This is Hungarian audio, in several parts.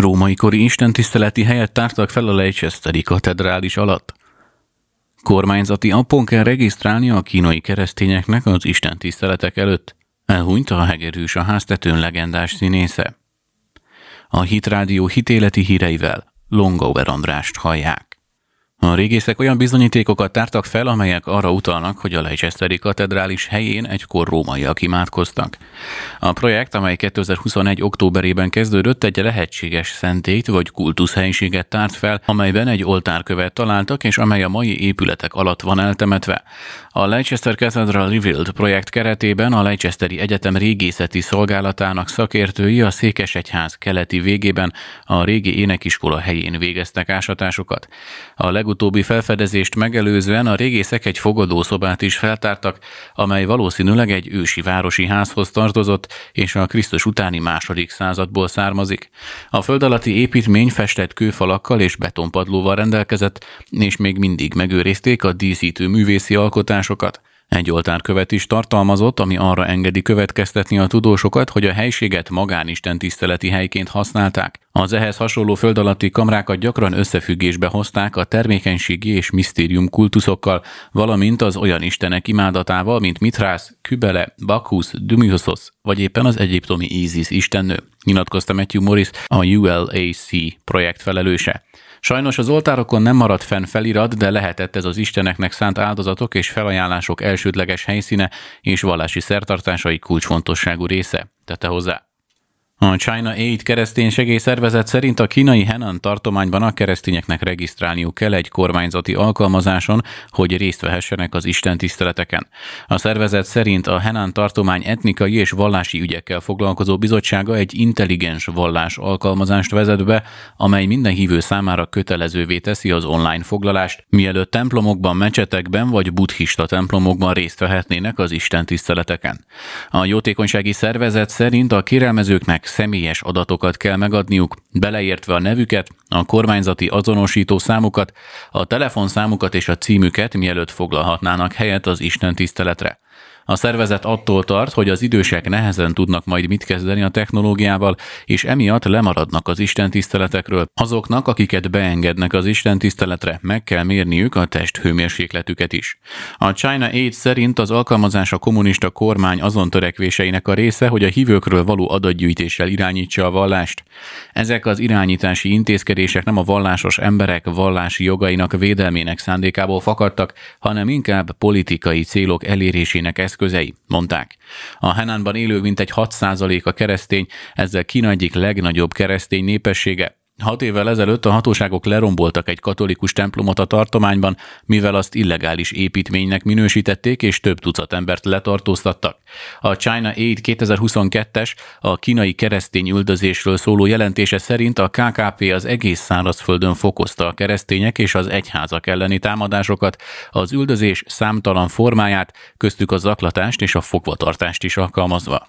Római kori istentiszteleti helyet tártak fel a Leicesteri katedrális alatt. Kormányzati appon kell regisztrálni a kínai keresztényeknek az istentiszteletek előtt. Elhunyt a hegedűs a háztetőn legendás színésze. A Hitrádió hitéleti híreivel Longover Andrást hallják. A régészek olyan bizonyítékokat tártak fel, amelyek arra utalnak, hogy a Leicesteri katedrális helyén egykor rómaiak imádkoztak. A projekt, amely 2021. októberében kezdődött, egy lehetséges szentét vagy kultuszhelyiséget tárt fel, amelyben egy oltárkövet találtak, és amely a mai épületek alatt van eltemetve. A Leicester Cathedral Revealed projekt keretében a Leicesteri Egyetem régészeti szolgálatának szakértői a Székesegyház keleti végében a régi énekiskola helyén végeztek ásatásokat. A legutóbbi felfedezést megelőzően a régészek egy fogadószobát is feltártak, amely valószínűleg egy ősi városi házhoz tartozott, és a Krisztus utáni második századból származik. A föld alatti építmény festett kőfalakkal és betonpadlóval rendelkezett, és még mindig megőrizték a díszítő művészi alkotásokat. Egy oltárkövet is tartalmazott, ami arra engedi következtetni a tudósokat, hogy a helységet magánisten tiszteleti helyként használták. Az ehhez hasonló föld alatti kamrákat gyakran összefüggésbe hozták a termékenységi és misztérium kultuszokkal, valamint az olyan istenek imádatával, mint Mitrász, Kübele, Bakusz, Dumiosos, vagy éppen az egyiptomi Isis istennő, nyilatkozta Matthew Morris, a ULAC projekt felelőse. Sajnos az oltárokon nem maradt fenn felirat, de lehetett ez az isteneknek szánt áldozatok és felajánlások elsődleges helyszíne és vallási szertartásai kulcsfontosságú része, tette hozzá. A China Aid keresztény segélyszervezet szerint a kínai Henan tartományban a keresztényeknek regisztrálniuk kell egy kormányzati alkalmazáson, hogy részt vehessenek az istentiszteleteken. A szervezet szerint a Henan tartomány etnikai és vallási ügyekkel foglalkozó bizottsága egy intelligens vallás alkalmazást vezet be, amely minden hívő számára kötelezővé teszi az online foglalást, mielőtt templomokban, mecsetekben vagy buddhista templomokban részt vehetnének az istentiszteleteken. A jótékonysági szervezet szerint a kérelmezőknek személyes adatokat kell megadniuk, beleértve a nevüket, a kormányzati azonosító számukat, a telefonszámukat és a címüket, mielőtt foglalhatnának helyet az Isten tiszteletre. A szervezet attól tart, hogy az idősek nehezen tudnak majd mit kezdeni a technológiával, és emiatt lemaradnak az istentiszteletekről. Azoknak, akiket beengednek az istentiszteletre, meg kell mérniük a test hőmérsékletüket is. A China Aid szerint az alkalmazás a kommunista kormány azon törekvéseinek a része, hogy a hívőkről való adatgyűjtéssel irányítsa a vallást. Ezek az irányítási intézkedések nem a vallásos emberek vallási jogainak védelmének szándékából fakadtak, hanem inkább politikai célok elérésének eszköz eszközei, mondták. A Henánban élő mintegy 6% a keresztény, ezzel Kína egyik legnagyobb keresztény népessége, Hat évvel ezelőtt a hatóságok leromboltak egy katolikus templomot a tartományban, mivel azt illegális építménynek minősítették, és több tucat embert letartóztattak. A China Aid 2022-es, a kínai keresztény üldözésről szóló jelentése szerint a KKP az egész szárazföldön fokozta a keresztények és az egyházak elleni támadásokat, az üldözés számtalan formáját, köztük a zaklatást és a fogvatartást is alkalmazva.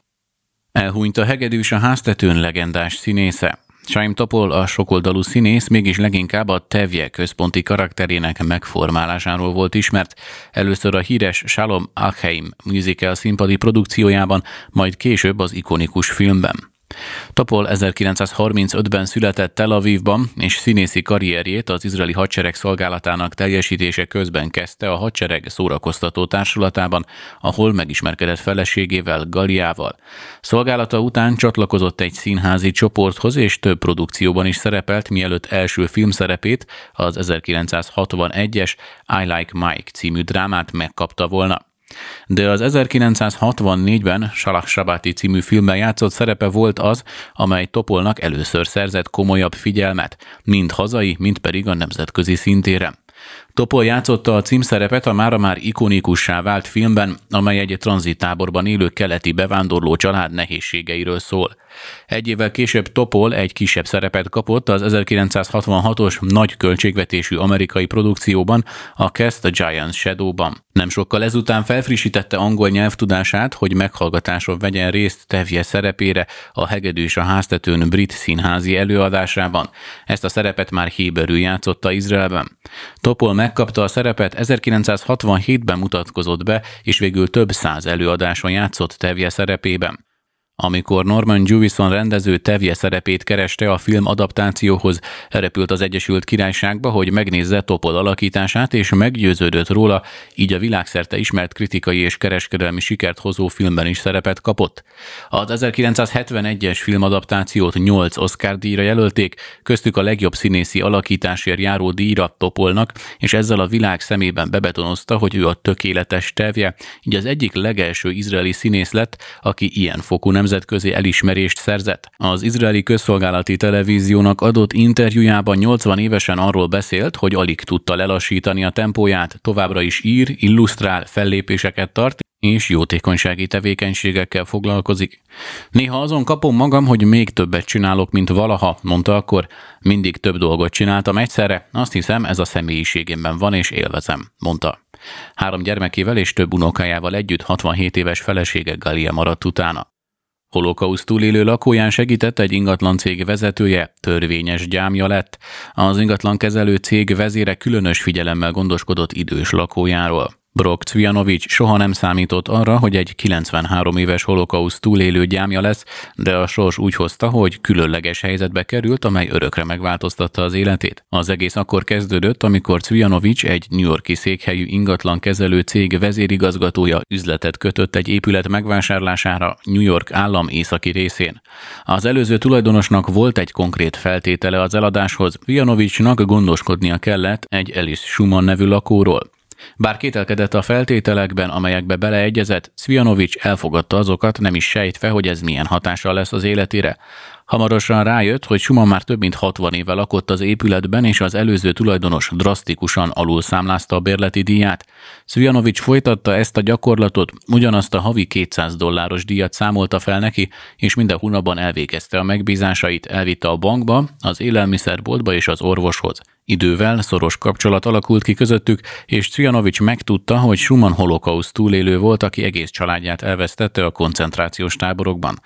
Elhunyt a hegedűs a háztetőn legendás színésze. Chaim Topol, a sokoldalú színész mégis leginkább a Tevje központi karakterének megformálásáról volt ismert, először a híres Shalom Alheim musical színpadi produkciójában, majd később az ikonikus filmben. Topol 1935-ben született Tel Avivban, és színészi karrierjét az izraeli hadsereg szolgálatának teljesítése közben kezdte a hadsereg szórakoztató társulatában, ahol megismerkedett feleségével, Galiával. Szolgálata után csatlakozott egy színházi csoporthoz, és több produkcióban is szerepelt, mielőtt első filmszerepét, az 1961-es I Like Mike című drámát megkapta volna. De az 1964-ben Salak Sabati című filmben játszott szerepe volt az, amely Topolnak először szerzett komolyabb figyelmet, mind hazai, mind pedig a nemzetközi szintére. Topol játszotta a címszerepet a mára már ikonikussá vált filmben, amely egy tranzitáborban élő keleti bevándorló család nehézségeiről szól. Egy évvel később Topol egy kisebb szerepet kapott az 1966-os nagy költségvetésű amerikai produkcióban, a Cast a Giant Shadow-ban. Nem sokkal ezután felfrissítette angol nyelvtudását, hogy meghallgatáson vegyen részt Tevje szerepére a Hegedűs a háztetőn brit színházi előadásában. Ezt a szerepet már héberül játszotta Izraelben. Topol megkapta a szerepet, 1967-ben mutatkozott be, és végül több száz előadáson játszott Tevje szerepében. Amikor Norman Jewison rendező Tevje szerepét kereste a film adaptációhoz, repült az Egyesült Királyságba, hogy megnézze Topol alakítását, és meggyőződött róla, így a világszerte ismert kritikai és kereskedelmi sikert hozó filmben is szerepet kapott. Az 1971-es filmadaptációt 8 Oscar díjra jelölték, köztük a legjobb színészi alakításért járó díjra Topolnak, és ezzel a világ szemében bebetonozta, hogy ő a tökéletes Tevje, így az egyik legelső izraeli színész lett, aki ilyen fokú nemzetközi elismerést szerzett. Az izraeli közszolgálati televíziónak adott interjújában 80 évesen arról beszélt, hogy alig tudta lelassítani a tempóját, továbbra is ír, illusztrál, fellépéseket tart, és jótékonysági tevékenységekkel foglalkozik. Néha azon kapom magam, hogy még többet csinálok, mint valaha, mondta akkor. Mindig több dolgot csináltam egyszerre, azt hiszem ez a személyiségemben van és élvezem, mondta. Három gyermekével és több unokájával együtt 67 éves felesége Galia maradt utána. Holokauszt túlélő lakóján segített egy ingatlan cég vezetője, törvényes gyámja lett. Az ingatlan kezelő cég vezére különös figyelemmel gondoskodott idős lakójáról. Brock Cvjanovics soha nem számított arra, hogy egy 93 éves holokauszt túlélő gyámja lesz, de a sors úgy hozta, hogy különleges helyzetbe került, amely örökre megváltoztatta az életét. Az egész akkor kezdődött, amikor Cvjanovics egy New Yorki székhelyű ingatlan kezelő cég vezérigazgatója üzletet kötött egy épület megvásárlására New York állam északi részén. Az előző tulajdonosnak volt egy konkrét feltétele az eladáshoz, Cvjanovicsnak gondoskodnia kellett egy Alice Schumann nevű lakóról. Bár kételkedett a feltételekben, amelyekbe beleegyezett, Cvjanovics elfogadta azokat, nem is sejtve, hogy ez milyen hatással lesz az életére. Hamarosan rájött, hogy Schumann már több mint 60 éve lakott az épületben, és az előző tulajdonos drasztikusan alul számlázta a bérleti díját. Szvjanovics folytatta ezt a gyakorlatot, ugyanazt a havi 200 dolláros díjat számolta fel neki, és minden hónapban elvégezte a megbízásait, elvitte a bankba, az élelmiszerboltba és az orvoshoz. Idővel szoros kapcsolat alakult ki közöttük, és Cvjanovics megtudta, hogy Schumann holokauszt túlélő volt, aki egész családját elvesztette a koncentrációs táborokban.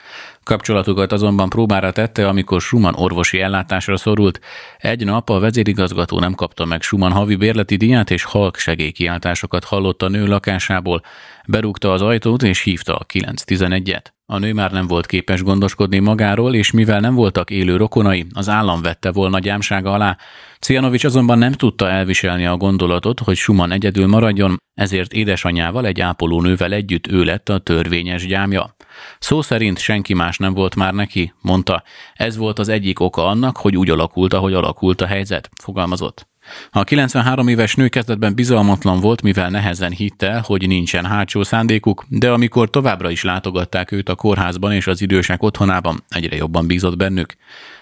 Kapcsolatukat azonban próbára tette, amikor Schumann orvosi ellátásra szorult. Egy nap a vezérigazgató nem kapta meg Schumann havi bérleti díját, és halk segélykiáltásokat hallott a nő lakásából. Berúgta az ajtót, és hívta a 911-et. A nő már nem volt képes gondoskodni magáról, és mivel nem voltak élő rokonai, az állam vette volna gyámsága alá. Cianovics azonban nem tudta elviselni a gondolatot, hogy Schumann egyedül maradjon, ezért édesanyjával egy ápolónővel együtt ő lett a törvényes gyámja. Szó szerint senki más nem volt már neki, mondta. Ez volt az egyik oka annak, hogy úgy alakult, ahogy alakult a helyzet, fogalmazott. A 93 éves nő kezdetben bizalmatlan volt, mivel nehezen hitte, hogy nincsen hátsó szándékuk, de amikor továbbra is látogatták őt a kórházban és az idősek otthonában, egyre jobban bízott bennük.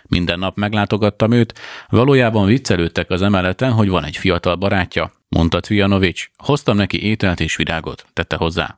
Minden nap meglátogattam őt, valójában viccelődtek az emeleten, hogy van egy fiatal barátja, mondta Cvijanovics. Hoztam neki ételt és virágot, tette hozzá.